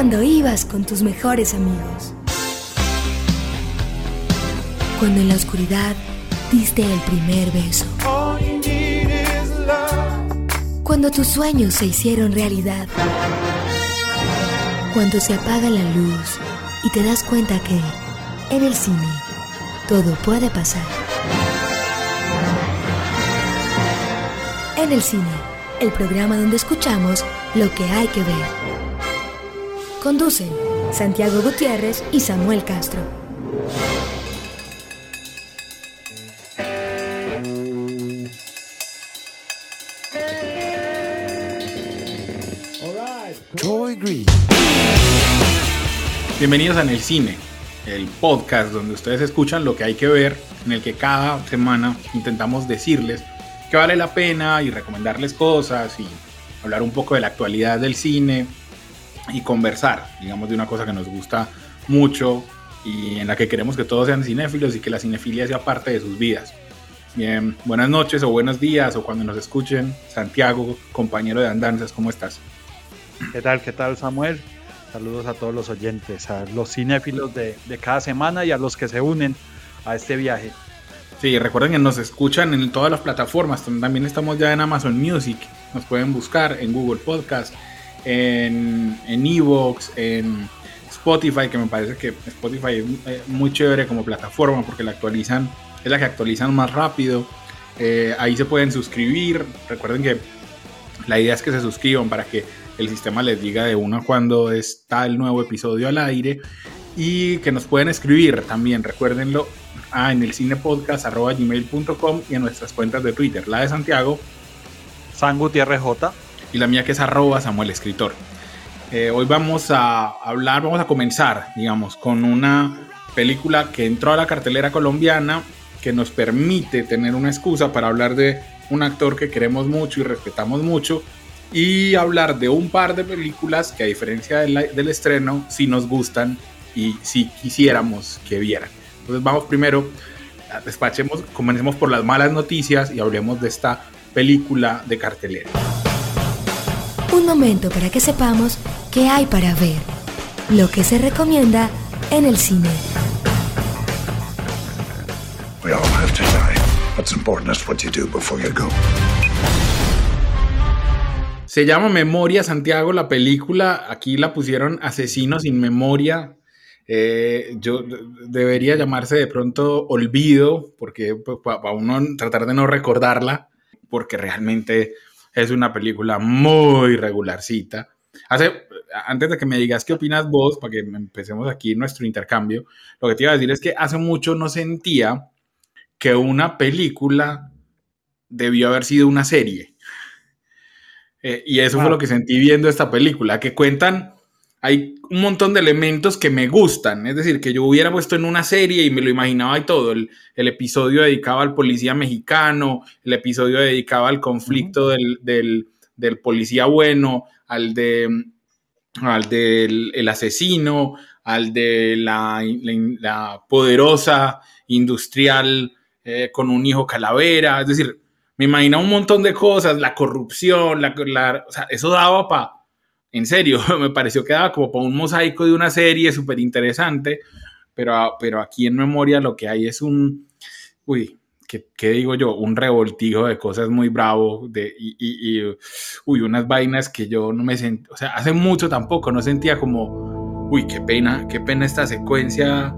cuando ibas con tus mejores amigos. Cuando en la oscuridad diste el primer beso. Cuando tus sueños se hicieron realidad. Cuando se apaga la luz y te das cuenta que en el cine todo puede pasar. En el cine, el programa donde escuchamos lo que hay que ver. Conducen Santiago Gutiérrez y Samuel Castro. Bienvenidos a En el Cine, el podcast donde ustedes escuchan lo que hay que ver, en el que cada semana intentamos decirles que vale la pena y recomendarles cosas y hablar un poco de la actualidad del cine y conversar, digamos, de una cosa que nos gusta mucho y en la que queremos que todos sean cinéfilos y que la cinefilia sea parte de sus vidas. Bien, buenas noches o buenos días o cuando nos escuchen. Santiago, compañero de andanzas, ¿cómo estás? ¿Qué tal? ¿Qué tal, Samuel? Saludos a todos los oyentes, a los cinéfilos de, de cada semana y a los que se unen a este viaje. Sí, recuerden que nos escuchan en todas las plataformas. También estamos ya en Amazon Music. Nos pueden buscar en Google Podcast, en Evox, en, Spotify, que me parece que Spotify es eh, muy chévere como plataforma porque la actualizan, es la que actualizan más rápido. Eh, ahí se pueden suscribir. Recuerden que la idea es que se suscriban para que el sistema les diga de uno cuando está el nuevo episodio al aire y que nos pueden escribir también, recuérdenlo, ah, en el cinepodcast.gmail.com y en nuestras cuentas de Twitter, la de Santiago, San Gutiérrez J y la mía que es arroba Samuel Escritor. Eh, hoy vamos a hablar, vamos a comenzar, digamos, con una película que entró a la cartelera colombiana que nos permite tener una excusa para hablar de un actor que queremos mucho y respetamos mucho y hablar de un par de películas que a diferencia del, estreno sí nos gustan y si quisiéramos que vieran. Entonces vamos primero, despachemos, comencemos por las malas noticias y hablemos de esta película de cartelera. Un momento para que sepamos qué hay para ver, lo que se recomienda en el cine. We all have to die. What's important is what you do before you go. Se llama Memoria Santiago la película. Aquí la pusieron Asesinos sin Memoria. Eh, yo debería llamarse de pronto Olvido, porque pues, para uno tratar de no recordarla, porque realmente es una película muy regularcita. Hace, antes de que me digas qué opinas vos, para que empecemos aquí nuestro intercambio, lo que te iba a decir es que hace mucho no sentía que una película debió haber sido una serie. Eh, y eso fue lo que sentí viendo esta película, que cuentan, hay un montón de elementos que me gustan, es decir, que yo hubiera puesto en una serie y me lo imaginaba y todo, el, episodio dedicado al policía mexicano, el episodio dedicado al conflicto del, policía bueno, al de al del el asesino, al de la, la, poderosa industrial eh, con un hijo calavera, es decir, me imagino un montón de cosas, la corrupción, la, o sea, eso daba para, en serio, me pareció que daba como para un mosaico de una serie súper interesante, pero, pero aquí en memoria lo que hay es un, uy, ¿qué, digo yo? Un revoltijo de cosas muy bravo, de, y, y, uy, unas vainas que yo no me sentí, o sea, hace mucho tampoco, no sentía como, uy, qué pena, qué pena esta secuencia,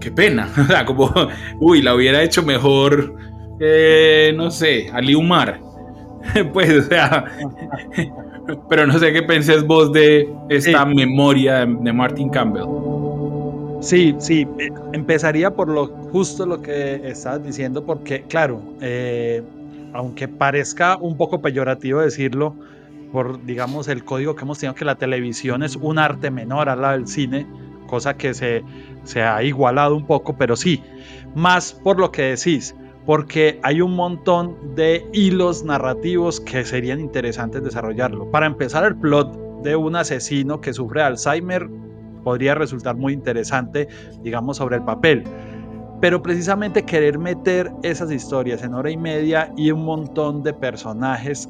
qué pena, o sea, como, uy, la hubiera hecho mejor eh, no sé, Ali Umar. pues, o sea, pero no sé qué pensés vos de esta memoria de Martin Campbell. Sí, sí, eh, empezaría por lo justo lo que estás diciendo, porque claro, eh, aunque parezca un poco peyorativo decirlo, por digamos el código que hemos tenido que la televisión es un arte menor a la del cine, cosa que se, se ha igualado un poco, pero sí, más por lo que decís, porque hay un montón de hilos narrativos que serían interesantes desarrollarlo. Para empezar, el plot de un asesino que sufre Alzheimer podría resultar muy interesante, digamos, sobre el papel. Pero precisamente querer meter esas historias en hora y media y un montón de personajes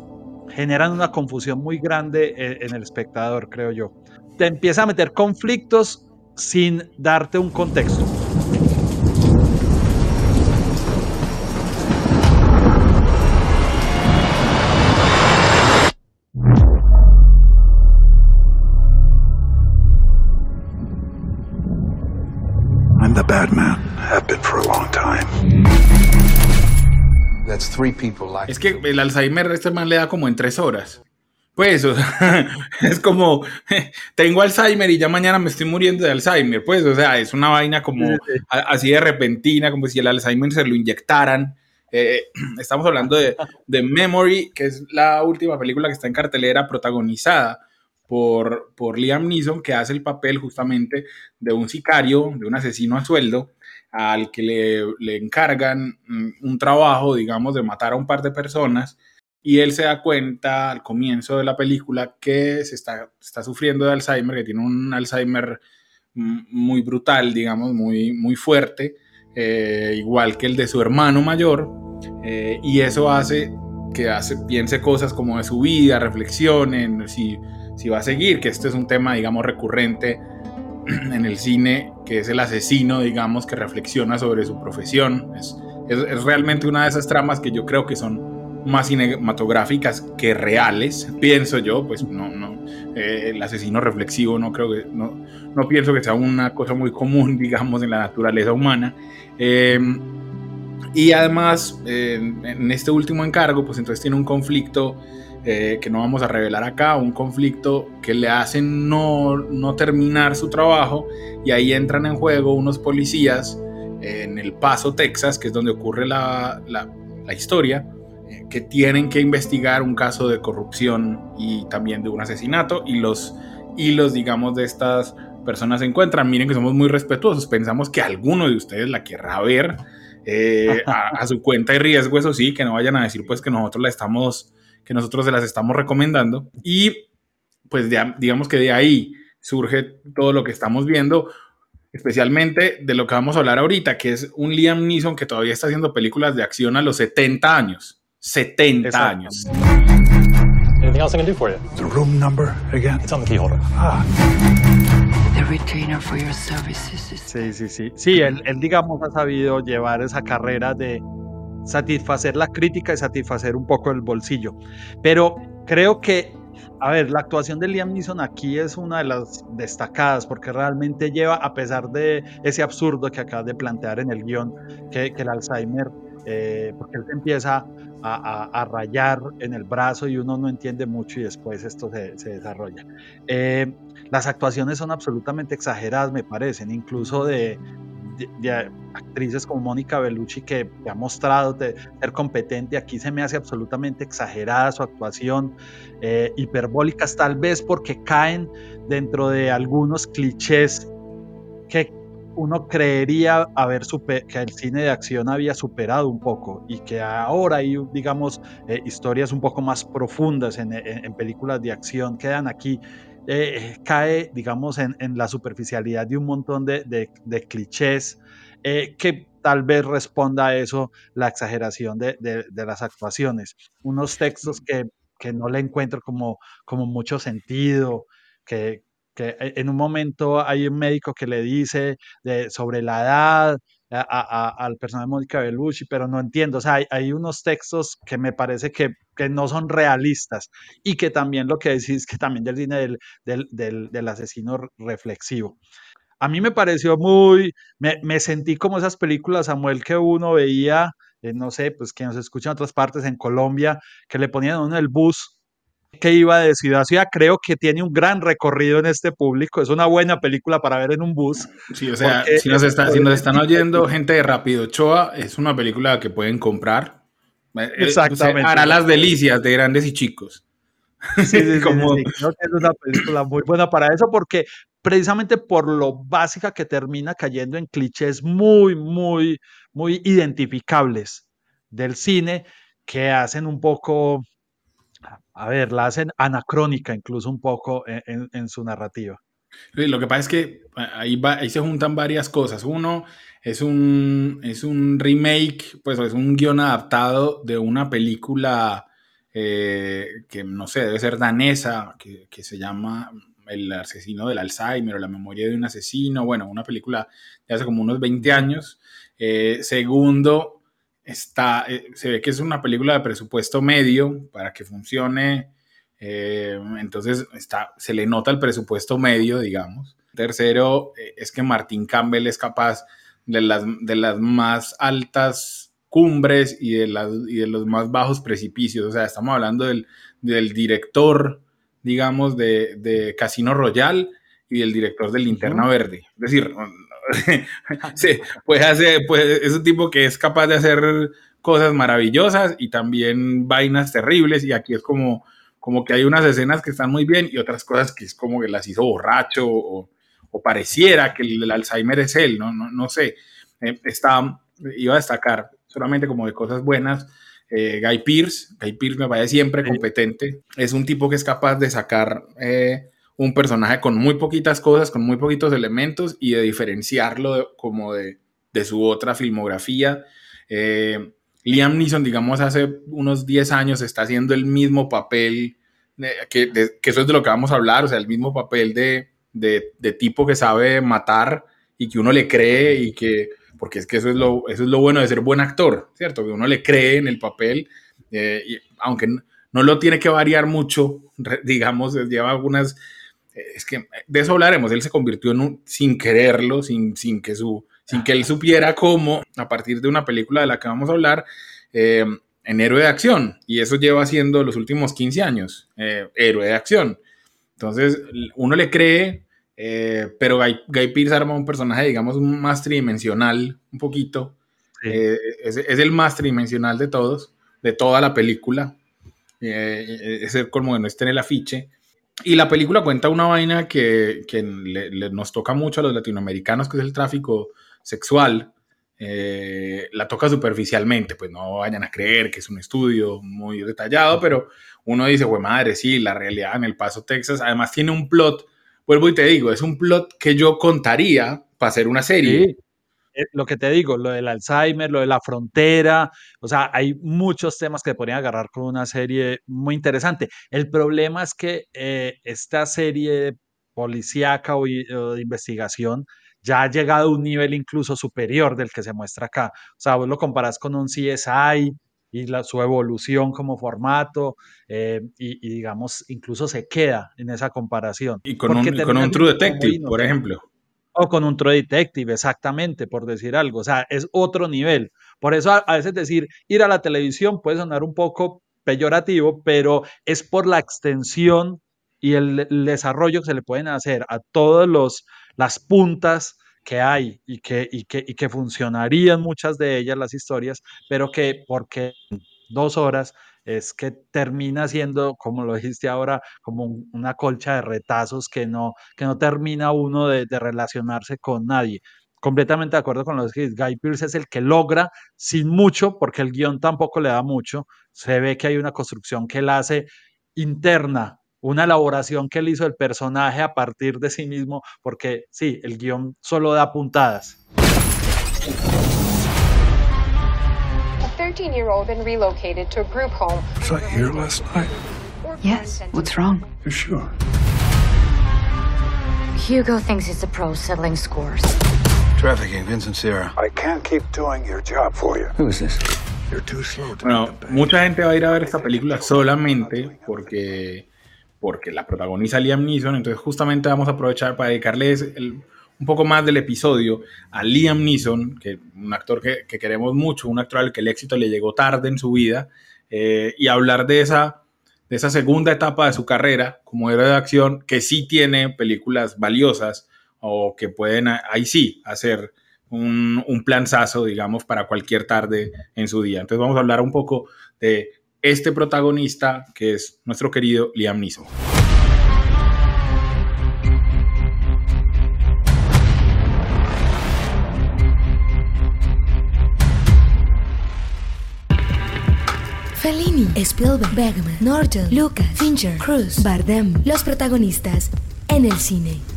generan una confusión muy grande en, en el espectador, creo yo. Te empieza a meter conflictos sin darte un contexto. Es que el Alzheimer este man le da como en tres horas. Pues, o sea, es como, tengo Alzheimer y ya mañana me estoy muriendo de Alzheimer. Pues, o sea, es una vaina como así de repentina, como si el Alzheimer se lo inyectaran. Eh, estamos hablando de, de, Memory, que es la última película que está en cartelera protagonizada por, por Liam Neeson, que hace el papel justamente de un sicario, de un asesino a sueldo, al que le, le encargan mm, un trabajo, digamos, de matar a un par de personas y él se da cuenta al comienzo de la película que se está, está sufriendo de Alzheimer, que tiene un Alzheimer muy brutal, digamos, muy, muy fuerte, eh, igual que el de su hermano mayor, eh, y eso hace que hace, piense cosas como de su vida, reflexionen, si, si va a seguir, que este es un tema, digamos, recurrente en el cine, que es el asesino, digamos, que reflexiona sobre su profesión. Es, es, realmente una de esas tramas que yo creo que son más cinematográficas que reales, pienso yo, pues no, no, eh, el asesino reflexivo no creo que, no, no pienso que sea una cosa muy común, digamos, en la naturaleza humana. Em, y además, en este último encargo, pues entonces tiene un conflicto eh, que no vamos a revelar acá, un conflicto que le hacen no, no terminar su trabajo y ahí entran en juego unos policías en El Paso, Texas, que es donde ocurre la, la, la historia que tienen que investigar un caso de corrupción y también de un asesinato y los hilos, digamos, de estas personas se encuentran. Miren que somos muy respetuosos, pensamos que alguno de ustedes la querrá ver eh, a, su cuenta y riesgo, eso sí, que no vayan a decir pues que nosotros la estamos, que nosotros se las estamos recomendando y pues digamos que de ahí surge todo lo que estamos viendo, especialmente de lo que vamos a hablar ahorita, que es un Liam Neeson que todavía está haciendo películas de acción a los 70 años. 70 Exacto. años. Anything else I can do for you? The room number again? It's on the key holder. Ah. The retainer for your services. Sí, sí, sí. Sí, él, él, digamos ha sabido llevar esa carrera de satisfacer la crítica y satisfacer un poco el bolsillo. Pero creo que a ver, la actuación de Liam Neeson aquí es una de las destacadas porque realmente lleva, a pesar de ese absurdo que acabas de plantear en el guion, que, el Alzheimer, eh, porque él empieza a, rayar en el brazo y uno no entiende mucho y después esto se, desarrolla. Eh, las actuaciones son absolutamente exageradas, me parecen, incluso de, actrices como Mónica Bellucci que, ha mostrado ser competente, aquí se me hace absolutamente exagerada su actuación, eh, hiperbólicas tal vez porque caen dentro de algunos clichés que uno creería haber que el cine de acción había superado un poco y que ahora hay, digamos, eh, historias un poco más profundas en, películas de acción quedan aquí. Eh, cae, digamos, en, la superficialidad de un montón de, clichés eh, que tal vez responda a eso la exageración de, las actuaciones. Unos textos que, que, no le encuentro como, como mucho sentido, que, que e, en un momento hay un médico que le dice sobre la edad al personaje de Mónica Bellucci, pero no entiendo, o sea, hay, unos textos que me parece que, no son realistas y que también lo que decís, que también del cine del, asesino reflexivo. A mí me pareció muy, me, sentí como esas películas, Samuel, que uno veía, eh, no sé, pues que nos escuchan en otras partes en Colombia, que le ponían uno el bus que iba de ciudad a ciudad. Creo que tiene un gran recorrido en este público. Es una buena película para ver en un bus. Sí, o sea, si, nos si nos están oyendo gente de Rápido Choa, es una película que pueden comprar. Eh, Exactamente. hará las delicias de grandes y chicos. Sí, sí, Como... sí, Creo que es una película muy buena para eso porque precisamente por lo básica que termina cayendo en clichés muy, muy, muy identificables del cine que hacen un poco a ver, la hacen anacrónica incluso un poco en, su narrativa. Lo que pasa es que ahí, ahí se juntan varias cosas. Uno es un, es un remake, pues es un guion adaptado de una película eh, que no sé, debe ser danesa, que, que, se llama El asesino del Alzheimer o La memoria de un asesino, bueno, una película de hace como unos 20 años. Eh, segundo, está, eh, se ve que es una película de presupuesto medio para que funcione. Entonces está, se le nota el presupuesto medio, digamos. Tercero, es que Martín Campbell es capaz de las, de las más altas cumbres y de, y de los más bajos precipicios. O sea, estamos hablando del, director, digamos, de, Casino Royal y del director de Linterna Verde. Es decir, sí, pues hace, pues es un tipo que es capaz de hacer cosas maravillosas y también vainas terribles y aquí es como, como que hay unas escenas que están muy bien y otras cosas que es como que las hizo borracho o, pareciera que el, Alzheimer es él, no, no, no sé. Eh, está, iba a destacar solamente como de cosas buenas. Eh, Guy Pierce, Guy Pierce me parece siempre competente, es un tipo que es capaz de sacar eh, un personaje con muy poquitas cosas, con muy poquitos elementos y de diferenciarlo como de, de, su otra filmografía. Eh, Liam Neeson, digamos, hace unos 10 años está haciendo el mismo papel, que, eso es de lo que vamos a hablar, o sea, el mismo papel de, de, tipo que sabe matar y que uno le cree y que porque es que eso es lo, eso es lo bueno de ser buen actor, ¿cierto? Que uno le cree en el papel, eh, aunque no lo tiene que variar mucho, digamos, lleva algunas, eh, es que de eso hablaremos, él se convirtió en un, sin quererlo, sin, sin, que su, sin que él supiera cómo, a partir de una película de la que vamos a hablar, eh, en héroe de acción, y eso lleva siendo los últimos 15 años, héroe de acción. Entonces, uno le cree eh, pero Guy, Guy, Pearce arma un personaje, digamos, más tridimensional, un poquito. Eh, es, el más tridimensional de todos, de toda la película. Eh, es el como que no en el afiche. Y la película cuenta una vaina que, que nos toca mucho a los latinoamericanos, que es el tráfico sexual. la toca superficialmente, pues no vayan a creer que es un estudio muy detallado, pero uno dice, güey madre, sí, la realidad en El Paso, Texas, además tiene un plot vuelvo y te digo, es un plot que yo contaría para hacer una serie. Eh, lo que te digo, lo del Alzheimer, lo de la frontera, o sea, hay muchos temas que podrían agarrar con una serie muy interesante. El problema es que eh, esta serie policíaca o, de investigación ya ha llegado a un nivel incluso superior del que se muestra acá. O sea, vos lo comparás con un CSI, y la, su evolución como formato eh, y, digamos incluso se queda en esa comparación. Y con, un, con un, True Detective, por ejemplo. O con un True Detective, exactamente, por decir algo. O sea, es otro nivel. Por eso a, veces decir ir a la televisión puede sonar un poco peyorativo, pero es por la extensión y el, el desarrollo que se le pueden hacer a todas las puntas que hay y que, y que, y que funcionarían muchas de ellas las historias, pero que porque dos horas es que termina siendo, como lo dijiste ahora, como una colcha de retazos que no, que no termina uno de, relacionarse con nadie. Completamente de acuerdo con los que Guy Pierce es el que logra sin mucho, porque el guion tampoco le da mucho. Se ve que hay una construcción que él hace interna una elaboración que él hizo del personaje a partir de sí mismo, porque sí, el guion solo da puntadas. A 13-year-old been relocated to a group home. Was I here last night? Yes. What's wrong? You sure? Hugo thinks he's a pro settling scores. Trafficking, Vincent Sierra. I can't keep doing your job for you. Who is this? You're too slow to bueno, mucha gente va a ir a ver esta película solamente porque porque la protagoniza Liam Neeson, entonces justamente vamos a aprovechar para dedicarles un poco más del episodio a Liam Neeson, que un actor que, queremos mucho, un actor al que el éxito le llegó tarde en su vida, eh, y hablar de esa, de esa segunda etapa de su carrera como héroe de acción, que sí tiene películas valiosas o que pueden, ahí sí, hacer un, un planzazo, digamos, para cualquier tarde en su día. Entonces vamos a hablar un poco de este protagonista que es nuestro querido Liam Neeson. Fellini, Spielberg, Bergman, Norton, Lucas, Fincher, Cruz, Bardem, los protagonistas en el cine.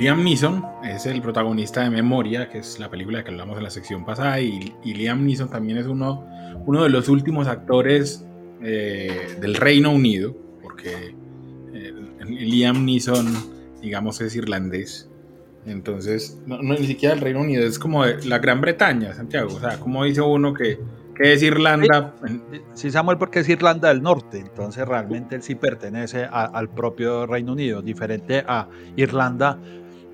Liam Neeson es el protagonista de Memoria, que es la película que hablamos en la sección pasada, y, Liam Neeson también es uno, uno de los últimos actores eh, del Reino Unido, porque eh, Liam Neeson, digamos, es irlandés. Entonces, no, ni siquiera el Reino Unido, es como la Gran Bretaña, Santiago. O sea, como dice uno que, es Irlanda. Sí, Samuel, porque es Irlanda del Norte, entonces realmente él sí pertenece al propio Reino Unido, diferente a Irlanda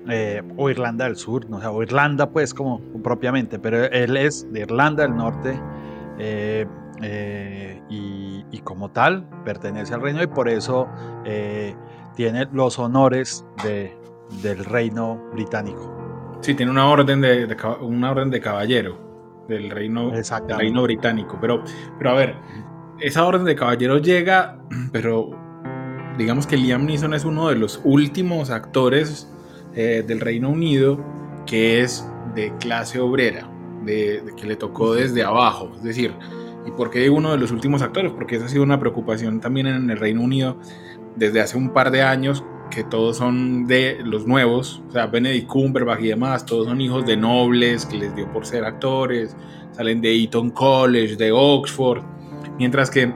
eh, o Irlanda del Sur, no, o Irlanda pues como propiamente, pero él es de Irlanda del Norte eh, eh, y, y, como tal pertenece al reino y por eso tiene los honores de, del reino británico. Sí, tiene una orden de, una orden de caballero del reino, reino británico. Pero, pero a ver, esa orden de caballero llega, pero digamos que Liam Neeson es uno de los últimos actores eh, del Reino Unido que es de clase obrera, de, que le tocó desde abajo. Es decir, ¿y por qué uno de los últimos actores? Porque esa ha sido una preocupación también en el Reino Unido desde hace un par de años que todos son de los nuevos, o sea, Benedict Cumberbatch y demás, todos son hijos de nobles que les dio por ser actores, salen de Eton College, de Oxford, mientras que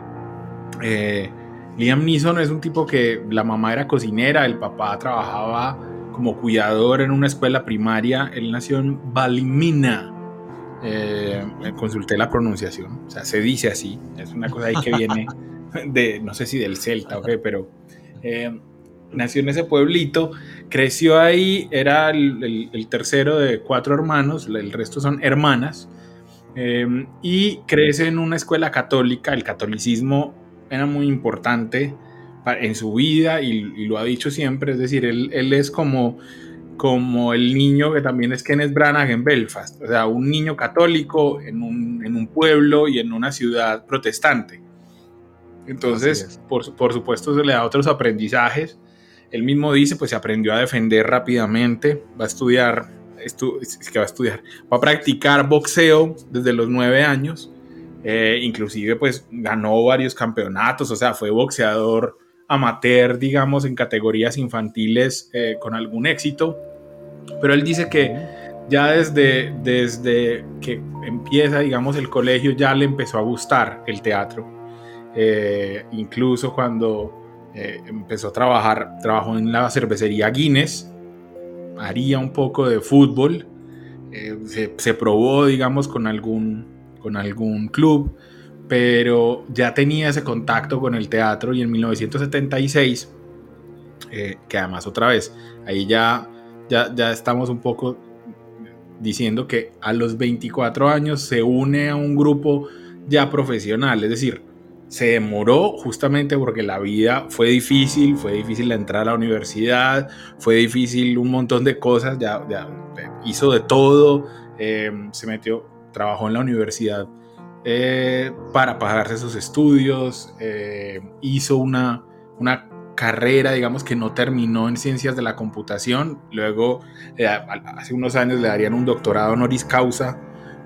eh, Liam Neeson es un tipo que la mamá era cocinera, el papá trabajaba como cuidador en una escuela primaria, él nació en Balimina, eh, consulté la pronunciación, o sea, se dice así, es una cosa ahí que viene de, no sé si del celta, okay, pero... Eh, nació en ese pueblito, creció ahí, era el, tercero de cuatro hermanos, el resto son hermanas, eh, y crece en una escuela católica, el catolicismo era muy importante en su vida y, lo ha dicho siempre, es decir, él, es como, como el niño que también es Kenneth Branagh en Belfast, o sea, un niño católico en un, en un pueblo y en una ciudad protestante. Entonces, por, por, supuesto, se le da otros aprendizajes. Él mismo dice, pues se aprendió a defender rápidamente, va a estudiar, es que va a estudiar, va a practicar boxeo desde los nueve años, eh, inclusive pues ganó varios campeonatos, o sea, fue boxeador amateur, digamos, en categorías infantiles eh, con algún éxito, pero él dice que ya desde, desde que empieza, digamos, el colegio ya le empezó a gustar el teatro, eh, incluso cuando eh, empezó a trabajar, trabajó en la cervecería Guinness, haría un poco de fútbol, eh, se, probó, digamos, con algún, con algún club, pero ya tenía ese contacto con el teatro y en 1976, eh, que además otra vez, ahí ya, ya, ya estamos un poco diciendo que a los 24 años se une a un grupo ya profesional, es decir, se demoró justamente porque la vida fue difícil, fue difícil entrar a la universidad, fue difícil un montón de cosas, ya, hizo de todo, em, se metió, trabajó en la universidad eh, para pagarse sus estudios, eh, hizo una, una carrera, digamos, que no terminó en ciencias de la computación, luego eh, hace unos años le darían un doctorado honoris causa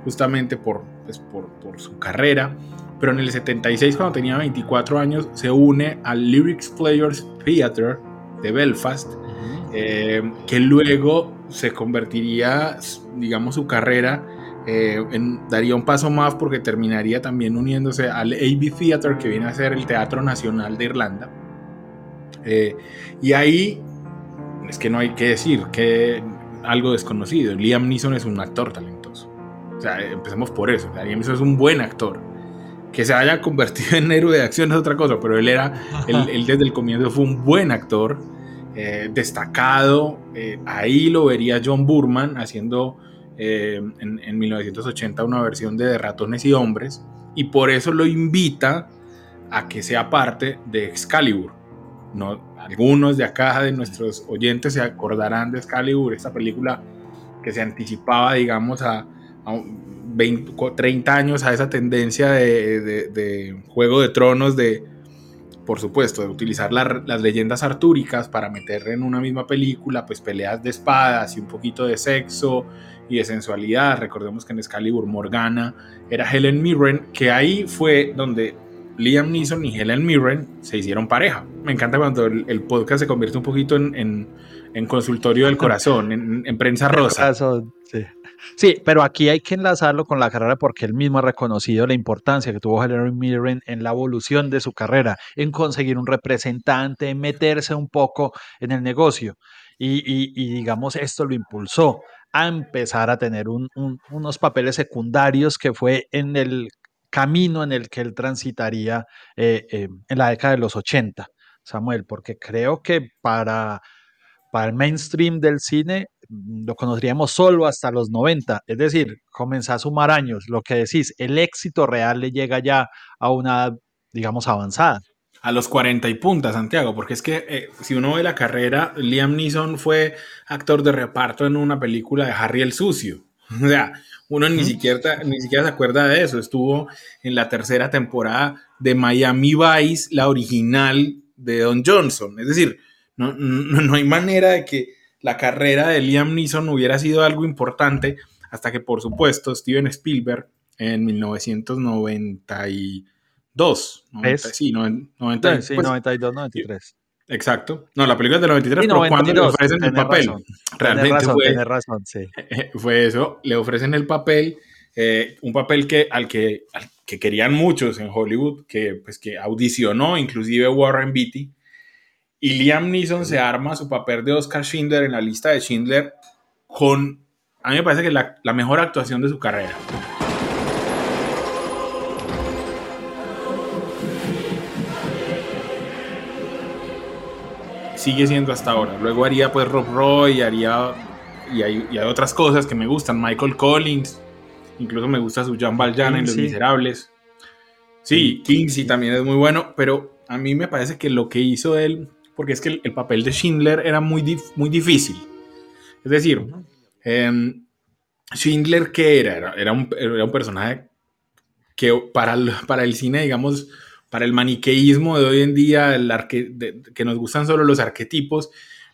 justamente por, pues, por, por su carrera. Pero en el 76, cuando tenía 24 años, se une al Lyrics Players Theatre de Belfast, eh, que luego se convertiría, digamos, su carrera, eh, en, daría un paso más porque terminaría también uniéndose al AB Theatre, que viene a ser el Teatro Nacional de Irlanda. Eh, y ahí, es que no hay que decir que algo desconocido, Liam Neeson es un actor talentoso. O sea, empecemos por eso, Liam Neeson es un buen actor que se haya convertido en héroe de acción es otra cosa, pero él era, él, desde el comienzo fue un buen actor, eh, destacado. Eh, ahí lo vería John Burman haciendo eh, en, 1980 una versión de, Ratones y Hombres, y por eso lo invita a que sea parte de Excalibur. No, algunos de acá, de nuestros oyentes, se acordarán de Excalibur, esta película que se anticipaba, digamos, a, a 20, 30 años a esa tendencia de, Juego de Tronos, de, por supuesto, de utilizar las leyendas artúricas para meter en una misma película, pues peleas de espadas y un poquito de sexo y de sensualidad. Recordemos que en Excalibur Morgana era Helen Mirren, que ahí fue donde Liam Neeson y Helen Mirren se hicieron pareja. Me encanta cuando el, podcast se convierte un poquito en, en Consultorio del Corazón, en, Prensa Rosa. sí. sí. pero aquí hay que enlazarlo con la carrera porque él mismo ha reconocido la importancia que tuvo Helen Mirren en la evolución de su carrera, en conseguir un representante, en meterse un poco en el negocio. Y, digamos, esto lo impulsó a empezar a tener unos papeles secundarios que fue en el camino en el que él transitaría eh, eh, en la década de los 80, Samuel, porque creo que para, para el mainstream del cine mm, lo conoceríamos solo hasta los 90, es decir, comenzó a sumar años, lo que decís, el éxito real le llega ya a una, digamos, avanzada. A los 40 y punta, Santiago, porque es que eh, si uno ve la carrera, Liam Neeson fue actor de reparto en una película de Harry el Sucio. O sea, uno ni, siquiera, ni siquiera se acuerda de eso. Estuvo en la tercera temporada de Miami Vice, la original de Don Johnson. Es decir, no, no, hay manera de que la carrera de Liam Neeson hubiera sido algo importante hasta que, por supuesto, Steven Spielberg en 1992, sí, 92, 93. Exacto. No, la película es del 93, pero cuando le ofrecen el papel, realmente fue, razón, sí. fue eso, le ofrecen el papel, eh, un papel que, al, que, que querían muchos en Hollywood, que, pues, que audicionó inclusive Warren Beatty, y Liam Neeson se arma su papel de Oscar Schindler en la lista de Schindler con, a mí me parece que la, la mejor actuación de su carrera. Sigue siendo hasta ahora. Luego haría pues Rob Roy, haría y hay, otras cosas que me gustan, Michael Collins, incluso me gusta su Jean Valjean en Los Miserables. Sí, Kinsey también es muy bueno, pero a mí me parece que lo que hizo él, porque es que el, papel de Schindler era muy, muy difícil. Es decir, em, Schindler, ¿qué era? Era, un, era un personaje que para para el cine, digamos, para el maniqueísmo de hoy en día, el que nos gustan solo los arquetipos,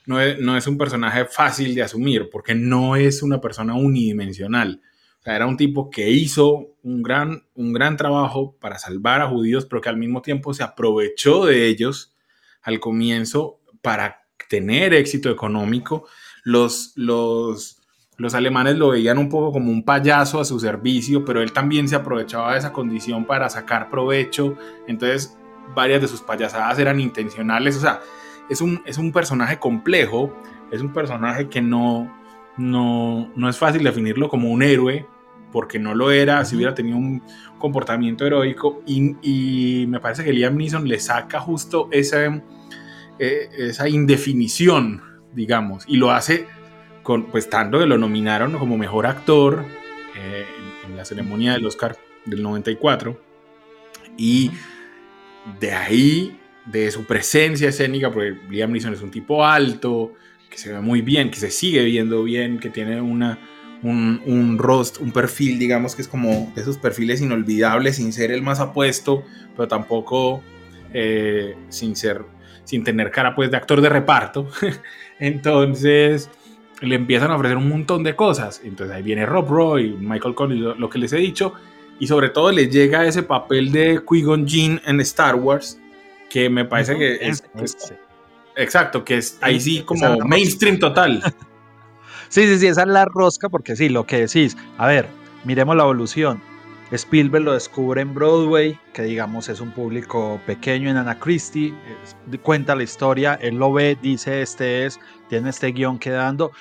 no es, un personaje fácil de asumir porque no es una persona unidimensional. O sea, era un tipo que hizo un gran, un gran trabajo para salvar a judíos, pero que al mismo tiempo se aprovechó de ellos al comienzo para tener éxito económico. Los, los, los alemanes lo veían un poco como un payaso a su servicio, pero él también se aprovechaba de esa condición para sacar provecho. Entonces, varias de sus payasadas eran intencionales. O sea, es un, es un personaje complejo, es un personaje que no, no, no es fácil definirlo como un héroe, porque no lo era, si hubiera tenido un comportamiento heroico. Y, me parece que Liam Neeson le saca justo esa, eh, esa indefinición, digamos, y lo hace con, pues tanto que lo nominaron como mejor actor eh, en, la ceremonia del Oscar del 94. Y de ahí, de su presencia escénica, porque Liam Neeson es un tipo alto, que se ve muy bien, que se sigue viendo bien, que tiene una, un, un rostro, un perfil, digamos, que es como de esos perfiles inolvidables, sin ser el más apuesto, pero tampoco eh, sin ser, sin tener cara pues de actor de reparto. Entonces, le empiezan a ofrecer un montón de cosas. Entonces ahí viene Rob Roy, Michael Collins, lo, que les he dicho. Y sobre todo le llega ese papel de Qui-Gon Jinn en Star Wars, que me parece que es, Exacto, que es ahí sí como mainstream total. sí, sí, sí, esa es la rosca, porque sí, lo que decís. A ver, miremos la evolución. Spielberg lo descubre en Broadway, que digamos es un público pequeño en Anachristie, cuenta la historia, él lo ve, dice este es, tiene este guion quedando,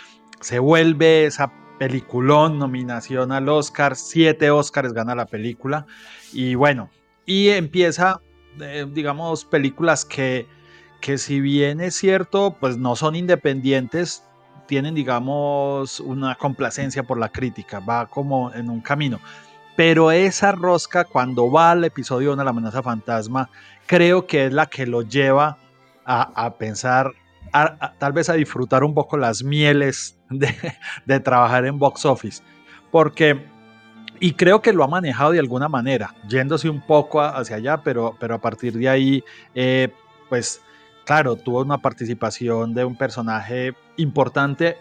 se vuelve esa peliculón, nominación al Oscar, siete Oscars gana la película, y bueno, y empieza, eh, digamos, películas que, que si bien es cierto, pues no son independientes, tienen, digamos, una complacencia por la crítica, va como en un camino pero esa rosca cuando va al episodio 1 de la amenaza fantasma, creo que es la que lo lleva a, pensar, tal vez a disfrutar un poco las mieles de, trabajar en box office. Porque, y creo que lo ha manejado de alguna manera, yéndose un poco hacia allá, pero, pero a partir de ahí, eh, pues claro, tuvo una participación de un personaje importante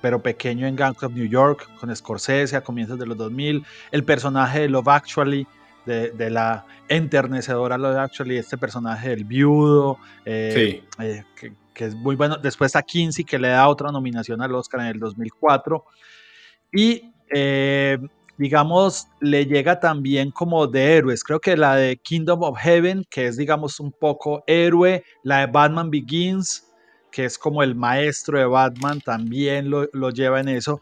pero pequeño en Gangs of New York, con Scorsese a comienzos de los 2000, el personaje de Love Actually, de, la enternecedora Love Actually, este personaje del viudo, eh, eh, que, que es muy bueno. Después a Kinsey, que le da otra nominación al Oscar en el 2004. Y eh, digamos, le llega también como de héroes. Creo que la de Kingdom of Heaven, que es, digamos, un poco héroe. La de Batman Begins, que es como el maestro de Batman, también lo, lo lleva en eso.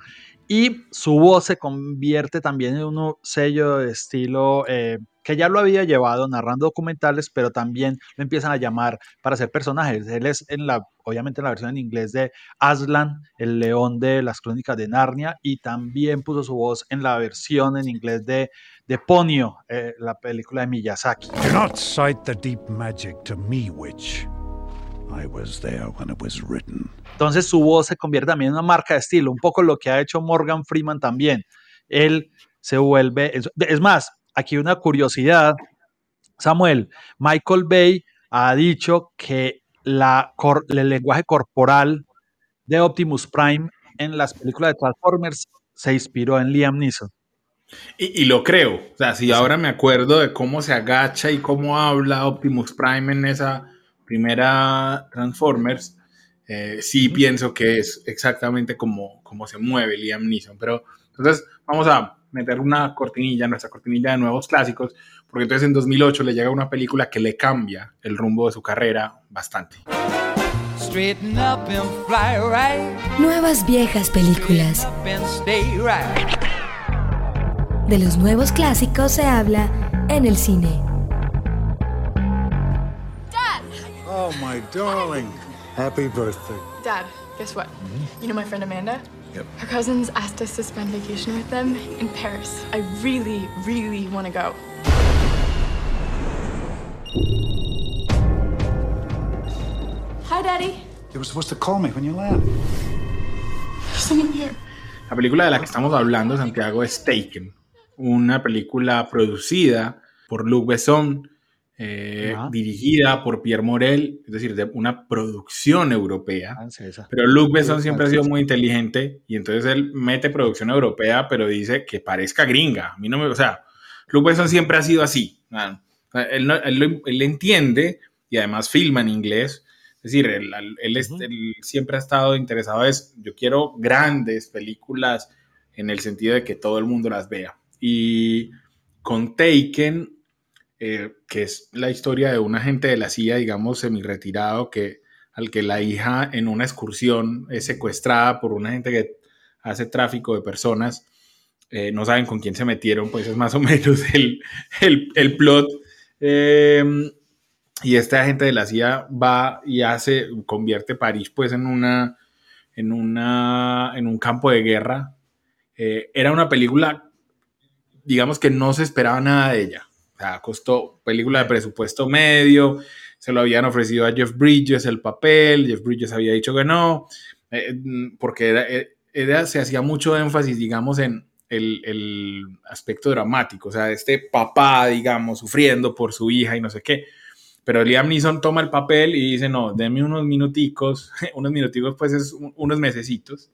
Y su voz se convierte también en un sello de estilo eh, que ya lo había llevado narrando documentales, pero también lo empiezan a llamar para hacer personajes. Él es en la, obviamente en la versión en inglés de Aslan, el león de las crónicas de Narnia, y también puso su voz en la versión en inglés de, de Ponyo, eh, la película de Miyazaki. Do not cite the deep magic to me, witch. Entonces su voz se convierte también en una marca de estilo, un poco lo que ha hecho Morgan Freeman también. Él se vuelve, es más, aquí una curiosidad, Samuel, Michael Bay ha dicho que la, el lenguaje corporal de Optimus Prime en las películas de Transformers se inspiró en Liam Neeson. Y, lo creo, o sea, si ahora me acuerdo de cómo se agacha y cómo habla Optimus Prime en esa primera Transformers, eh, sí pienso que es exactamente como, como se mueve Liam Neeson. Pero entonces vamos a meter una cortinilla, nuestra cortinilla de nuevos clásicos, porque entonces en 2008 le llega una película que le cambia el rumbo de su carrera bastante. Nuevas viejas películas. De los nuevos clásicos se habla en el cine. Oh, my darling. Happy birthday. Dad, guess what? Mm-hmm. You know my friend Amanda? Yep. Her cousins asked us to spend vacation with them in Paris. I really, really want to go. Hi, Daddy. You were supposed to call me when you land. Someone here. La película de la que estamos hablando, Santiago, es Taken, una película producida por Luc Besson, eh, dirigida por Pierre Morel, es decir, de una producción europea. Pero Luc Besson siempre ha sido muy inteligente y entonces él mete producción europea, pero dice que parezca gringa. A mí no me, o sea, Luc Besson siempre ha sido así. Él, él, entiende y además filma en inglés. Es decir, él, él, siempre ha estado interesado es, yo quiero grandes películas en el sentido de que todo el mundo las vea. Y con Taken eh, que es la historia de un agente de la CIA, digamos, semi-retirado, que, al que la hija en una excursión es secuestrada por una gente que hace tráfico de personas. Eh, no saben con quién se metieron, pues es más o menos el, el, plot. Em, y este agente de la CIA va y hace, convierte París pues en una, en una, en un campo de guerra. Eh, era una película, digamos que no se esperaba nada de ella. O sea, costó película de presupuesto medio, se lo habían ofrecido a Jeff Bridges el papel, Jeff Bridges había dicho que no, eh, porque era, se hacía mucho énfasis, digamos, en el, el, aspecto dramático, o sea, este papá, digamos, sufriendo por su hija y no sé qué. Pero Liam Neeson toma el papel y dice, no, denme unos minuticos, unos minuticos pues es unos mesecitos,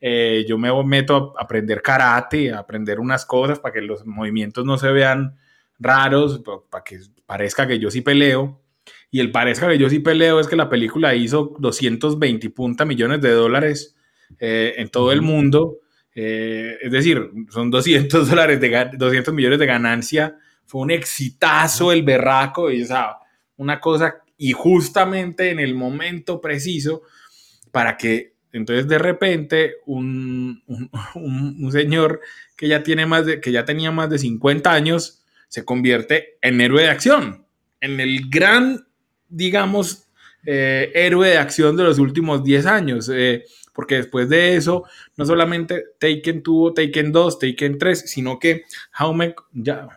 eh, yo me meto a aprender karate, a aprender unas cosas para que los movimientos no se vean raros, para que parezca que yo sí peleo. Y el parezca que yo sí peleo es que la película hizo 220 punta millones de dólares eh, en todo el mundo. Eh, es decir, son 200, dólares de, 200 millones de ganancia. Fue un exitazo el berraco. Y, una cosa, y justamente en el momento preciso para que entonces de repente un, un, un, señor que ya, tiene más de, que ya tenía más de 50 años se convierte en héroe de acción, en el gran, digamos, eh, héroe de acción de los últimos 10 años. Eh, porque después de eso, no solamente Taken tuvo Taken 2, Taken 3, sino que Jaume,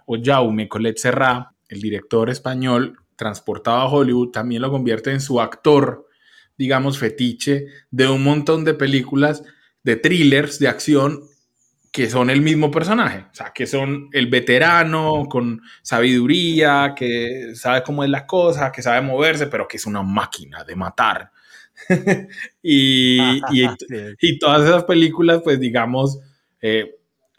o Jaume Colette Serra, el director español transportado a Hollywood, también lo convierte en su actor, digamos, fetiche de un montón de películas, de thrillers de acción que son el mismo personaje, o sea, que son el veterano con sabiduría, que sabe cómo es la cosa, que sabe moverse, pero que es una máquina de matar. y, y, todas esas películas, pues digamos, eh,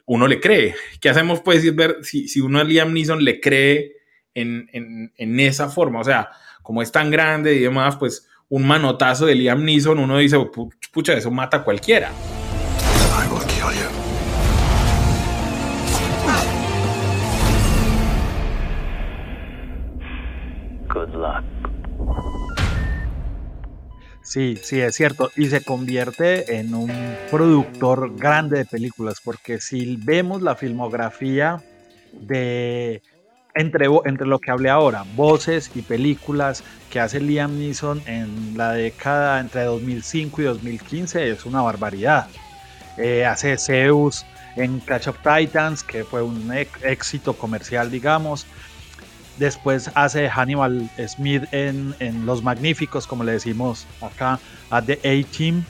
uno le cree. ¿Qué hacemos? Pues ver si, si uno a Liam Neeson le cree en, en, en, esa forma, o sea, como es tan grande y demás, pues un manotazo de Liam Neeson, uno dice, pucha, eso mata a cualquiera. Sí, sí, es cierto. Y se convierte en un productor grande de películas, porque si vemos la filmografía de entre, entre lo que hablé ahora, voces y películas que hace Liam Neeson en la década entre 2005 y 2015 es una barbaridad. Eh, hace Zeus en Catch of Titans, que fue un éxito comercial, digamos. Después hace Hannibal Smith en, Los Magníficos, como le decimos acá, a The A-Team.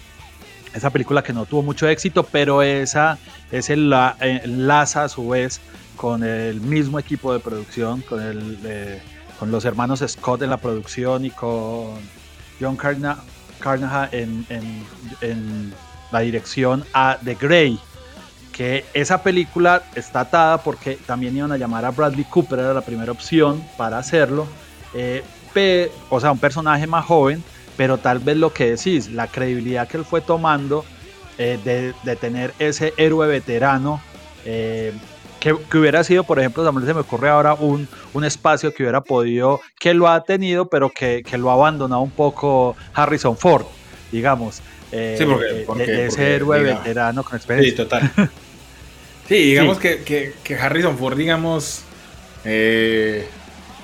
Esa película que no tuvo mucho éxito, pero esa es el, enlaza a su vez con el mismo equipo de producción, con, el, con los hermanos Scott en la producción y con John Carnahan en, en la dirección a The Grey que esa película está atada porque también iban a llamar a Bradley Cooper, era la primera opción para hacerlo. Eh, o sea, un personaje más joven, pero tal vez lo que decís, la credibilidad que él fue tomando eh, de, tener ese héroe veterano, eh, que, hubiera sido, por ejemplo, también se me ocurre ahora un, un espacio que hubiera podido, que lo ha tenido, pero que, que lo ha abandonado un poco Harrison Ford, digamos. sí, porque, de, ese héroe veterano con experiencia. Sí, total. Sí, digamos Que, Harrison Ford, digamos, eh,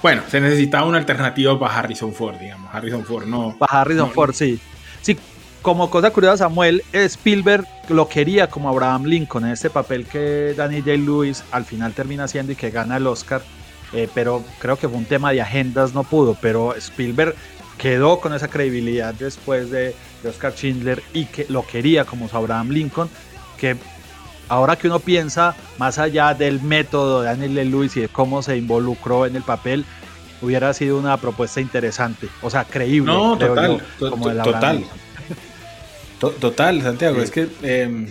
bueno, se necesitaba una alternativa para Harrison Ford, digamos. Harrison Ford no. Para Harrison Ford, sí. Sí, como cosa curiosa, Samuel Spielberg lo quería como Abraham Lincoln en este papel que Danny J. Lewis al final termina haciendo y que gana el Oscar. Eh, pero creo que fue un tema de agendas, no pudo. Pero Spielberg quedó con esa credibilidad después de, de Oscar Schindler y que lo quería como Abraham Lincoln, que ahora que uno piensa más allá del método de Daniel Lewis y de cómo se involucró en el papel, hubiera sido una propuesta interesante, o sea, creíble. No, total, total. Total, Santiago, es que em,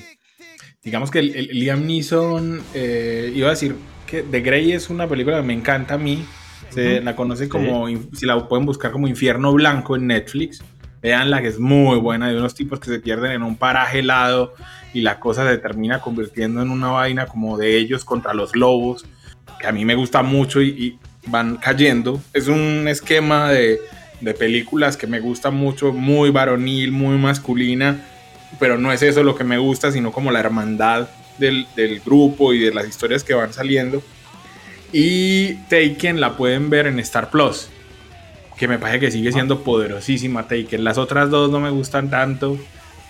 digamos que el, Liam Neeson, eh, iba a decir que The Grey es una película que me encanta a mí, se la conoce como, si la pueden buscar como Infierno Blanco en Netflix, veanla que es muy buena, de unos tipos que se pierden en un paraje helado y la cosa se termina convirtiendo en una vaina como de ellos contra los lobos, que a mí me gusta mucho y, van cayendo. Es un esquema de, de, películas que me gusta mucho, muy varonil, muy masculina, pero no es eso lo que me gusta, sino como la hermandad del, del grupo y de las historias que van saliendo. Y Taken la pueden ver en Star Plus, que me parece que sigue siendo poderosísima Taken. Las otras dos no me gustan tanto.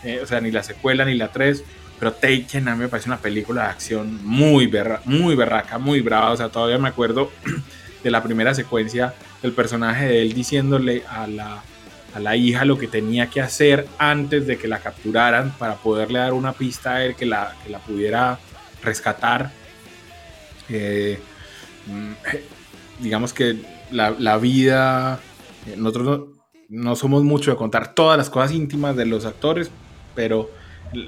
Eh, o sea, ni la secuela ni la 3, pero Taken a mí me parece una película de acción muy, muy berraca, muy brava, o sea, todavía me acuerdo de la primera secuencia del personaje de él diciéndole a la, a la hija lo que tenía que hacer antes de que la capturaran para poderle dar una pista a él que la, que la pudiera rescatar. Eh, mm, digamos que la, la vida, eh, nosotros no, no somos mucho de contar todas las cosas íntimas de los actores, pero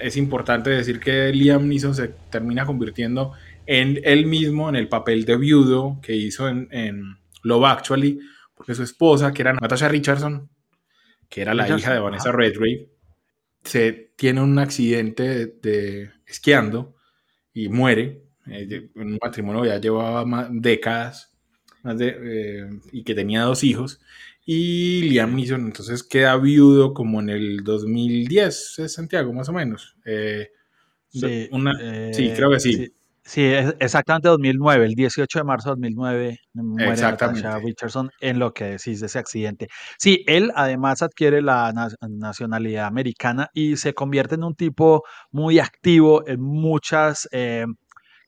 es importante decir que Liam Neeson se termina convirtiendo en él mismo en el papel de viudo que hizo en, en Love Actually, porque su esposa, que era Natasha Richardson, que era la hija de Vanessa Redgrave, se tiene un accidente de, esquiando y muere. En un matrimonio ya llevaba más, décadas eh, y que tenía dos hijos y Liam Neeson entonces queda viudo como en el 2010, ¿es Santiago, más o menos. Eh, sí, sí, creo que sí. sí. exactamente 2009, el 18 de marzo de 2009 muere Natasha Richardson en lo que decís de ese accidente. Sí, él además adquiere la nacionalidad americana y se convierte en un tipo muy activo en muchas eh,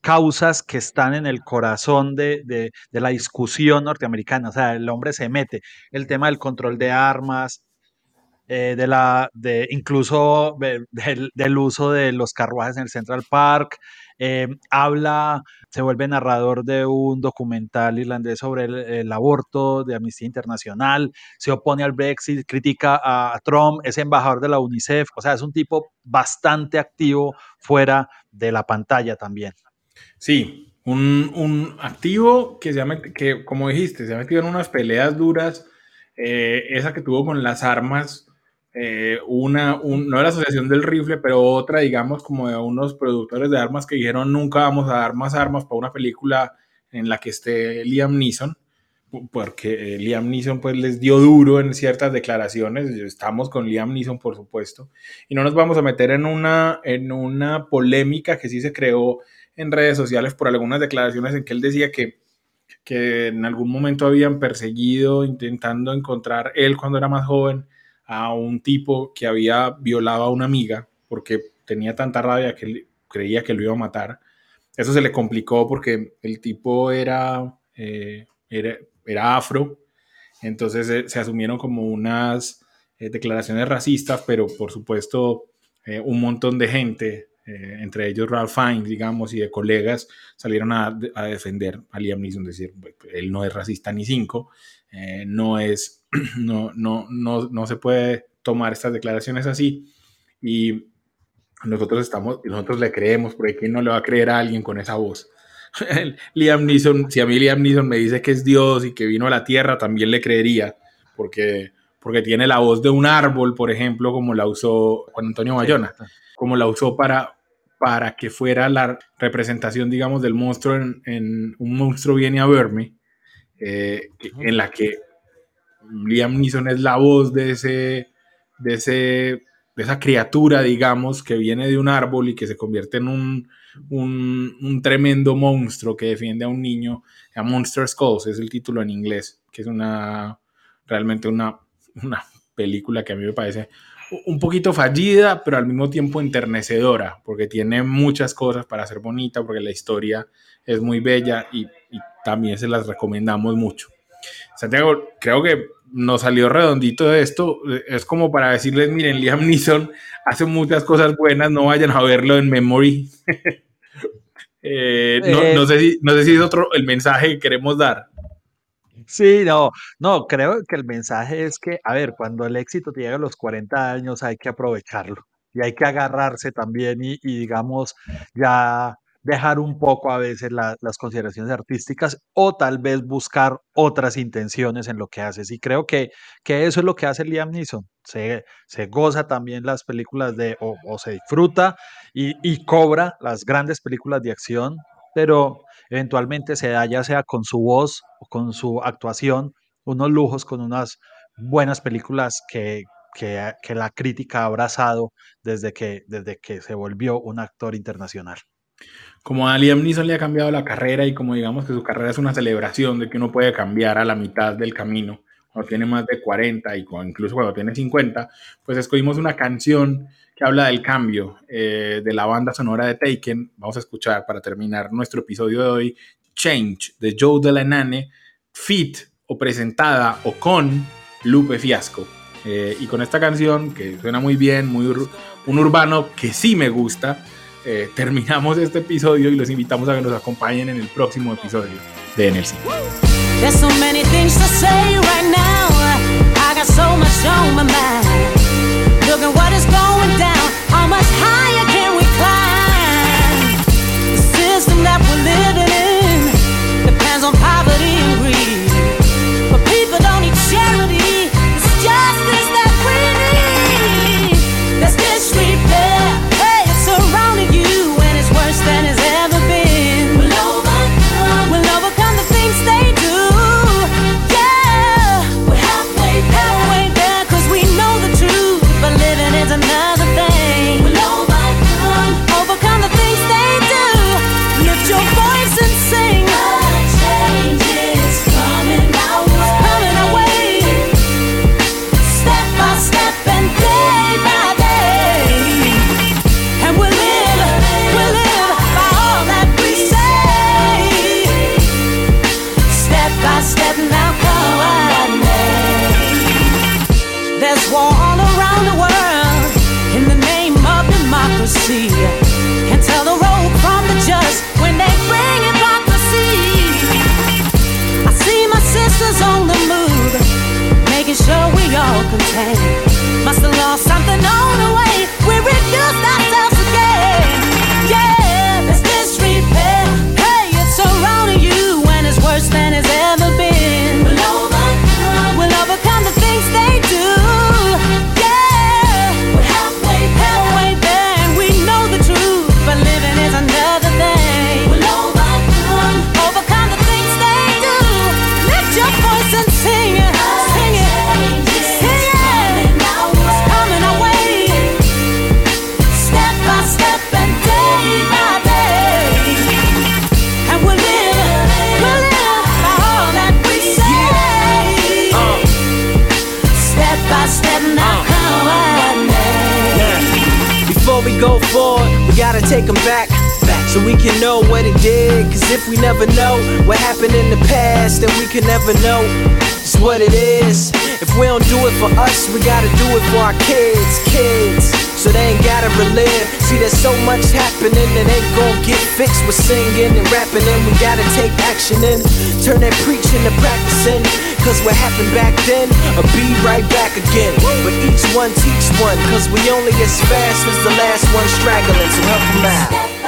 causas que están en el corazón de, la discusión norteamericana. O sea, el hombre se mete. El tema del control de armas, eh, de la, de incluso del, uso de los carruajes en el Central Park. Eh, habla, se vuelve narrador de un documental irlandés sobre el, aborto de Amnistía Internacional, se opone al Brexit, critica a Trump, es embajador de la UNICEF, o sea, es un tipo bastante activo fuera de la pantalla también. Sí, un, activo que, se ha que, como dijiste, se ha metido en unas peleas duras. Eh, esa que tuvo con las armas eh, una, no de la Asociación del Rifle, pero otra, digamos, como de unos productores de armas que dijeron nunca vamos a dar más armas para una película en la que esté Liam Neeson, porque eh, Liam Neeson pues les dio duro en ciertas declaraciones, estamos con Liam Neeson por supuesto, y no nos vamos a meter en una, en una polémica que sí se creó en redes sociales por algunas declaraciones en que él decía que, que en algún momento habían perseguido, intentando encontrar él cuando era más joven a un tipo que había violado a una amiga porque tenía tanta rabia que creía que lo iba a matar. Eso se le complicó porque el tipo era, eh, era, era, afro, entonces eh, se asumieron como unas eh, declaraciones racistas, pero por supuesto un montón de gente eh, entre ellos Ralph Fiennes, digamos, y de colegas, salieron a, defender a Liam Neeson, decir, él no es racista ni cinco, eh, no es, no, no, no, no se puede tomar estas declaraciones así, y nosotros estamos, nosotros le creemos, porque ¿quién no le va a creer a alguien con esa voz? Liam Neeson, si a mí Liam Neeson me dice que es Dios y que vino a la tierra, también le creería, porque, porque tiene la voz de un árbol, por ejemplo, como la usó Juan Antonio Bayona, como la usó para, para que fuera la representación, digamos, del monstruo en, Un monstruo viene a verme, eh, en la que Liam Neeson es la voz de ese, de ese, de esa criatura, digamos, que viene de un árbol y que se convierte en un, un, tremendo monstruo que defiende a un niño. A Monster Skulls es el título en inglés, que es una, realmente una, una película que a mí me parece un poquito fallida, pero al mismo tiempo enternecedora, porque tiene muchas cosas para ser bonita, porque la historia es muy bella y, también se las recomendamos mucho. Santiago, creo que nos salió redondito de esto. Es como para decirles, miren, Liam Neeson hace muchas cosas buenas, no vayan a verlo en Memory. Eh, no, no, sé si, no sé si es otro el mensaje que queremos dar. Sí, no, no, creo que el mensaje es que, a ver, cuando el éxito te llega a los 40 años hay que aprovecharlo y hay que agarrarse también y, digamos, ya dejar un poco a veces las consideraciones artísticas o tal vez buscar otras intenciones en lo que haces. Y creo que, que eso es lo que hace Liam Neeson. Se, se goza también las películas de, o, se disfruta y, y, cobra las grandes películas de acción, pero eventualmente se da ya sea con su voz o con su actuación unos lujos, con unas buenas películas que, que, la crítica ha abrazado desde que, desde que se volvió un actor internacional. Como a Liam Neeson le ha cambiado la carrera y como digamos que su carrera es una celebración de que uno puede cambiar a la mitad del camino, cuando tiene más de 40 y incluso cuando tiene 50, pues escogimos una canción que habla del cambio eh, de la banda sonora de Taken. Vamos a escuchar para terminar nuestro episodio de hoy Change de Joe Delanane, fit o presentada o con Lupe Fiasco. Eh, y con esta canción que suena muy bien, muy un urbano que sí me gusta, eh, terminamos este episodio y los invitamos a que nos acompañen en el próximo episodio de NLC. Happened in the past, then we can never know just what it is. If we don't do it for us, we gotta do it for our kids, kids. So they ain't gotta relive. See, there's so much happening that ain't gonna get fixed with singing and rapping, and we gotta take action and turn that preaching to practicing. Cause what happened back then, I'll be right back again. But each one teach one, cause we only as fast as the last one straggling, so help them out.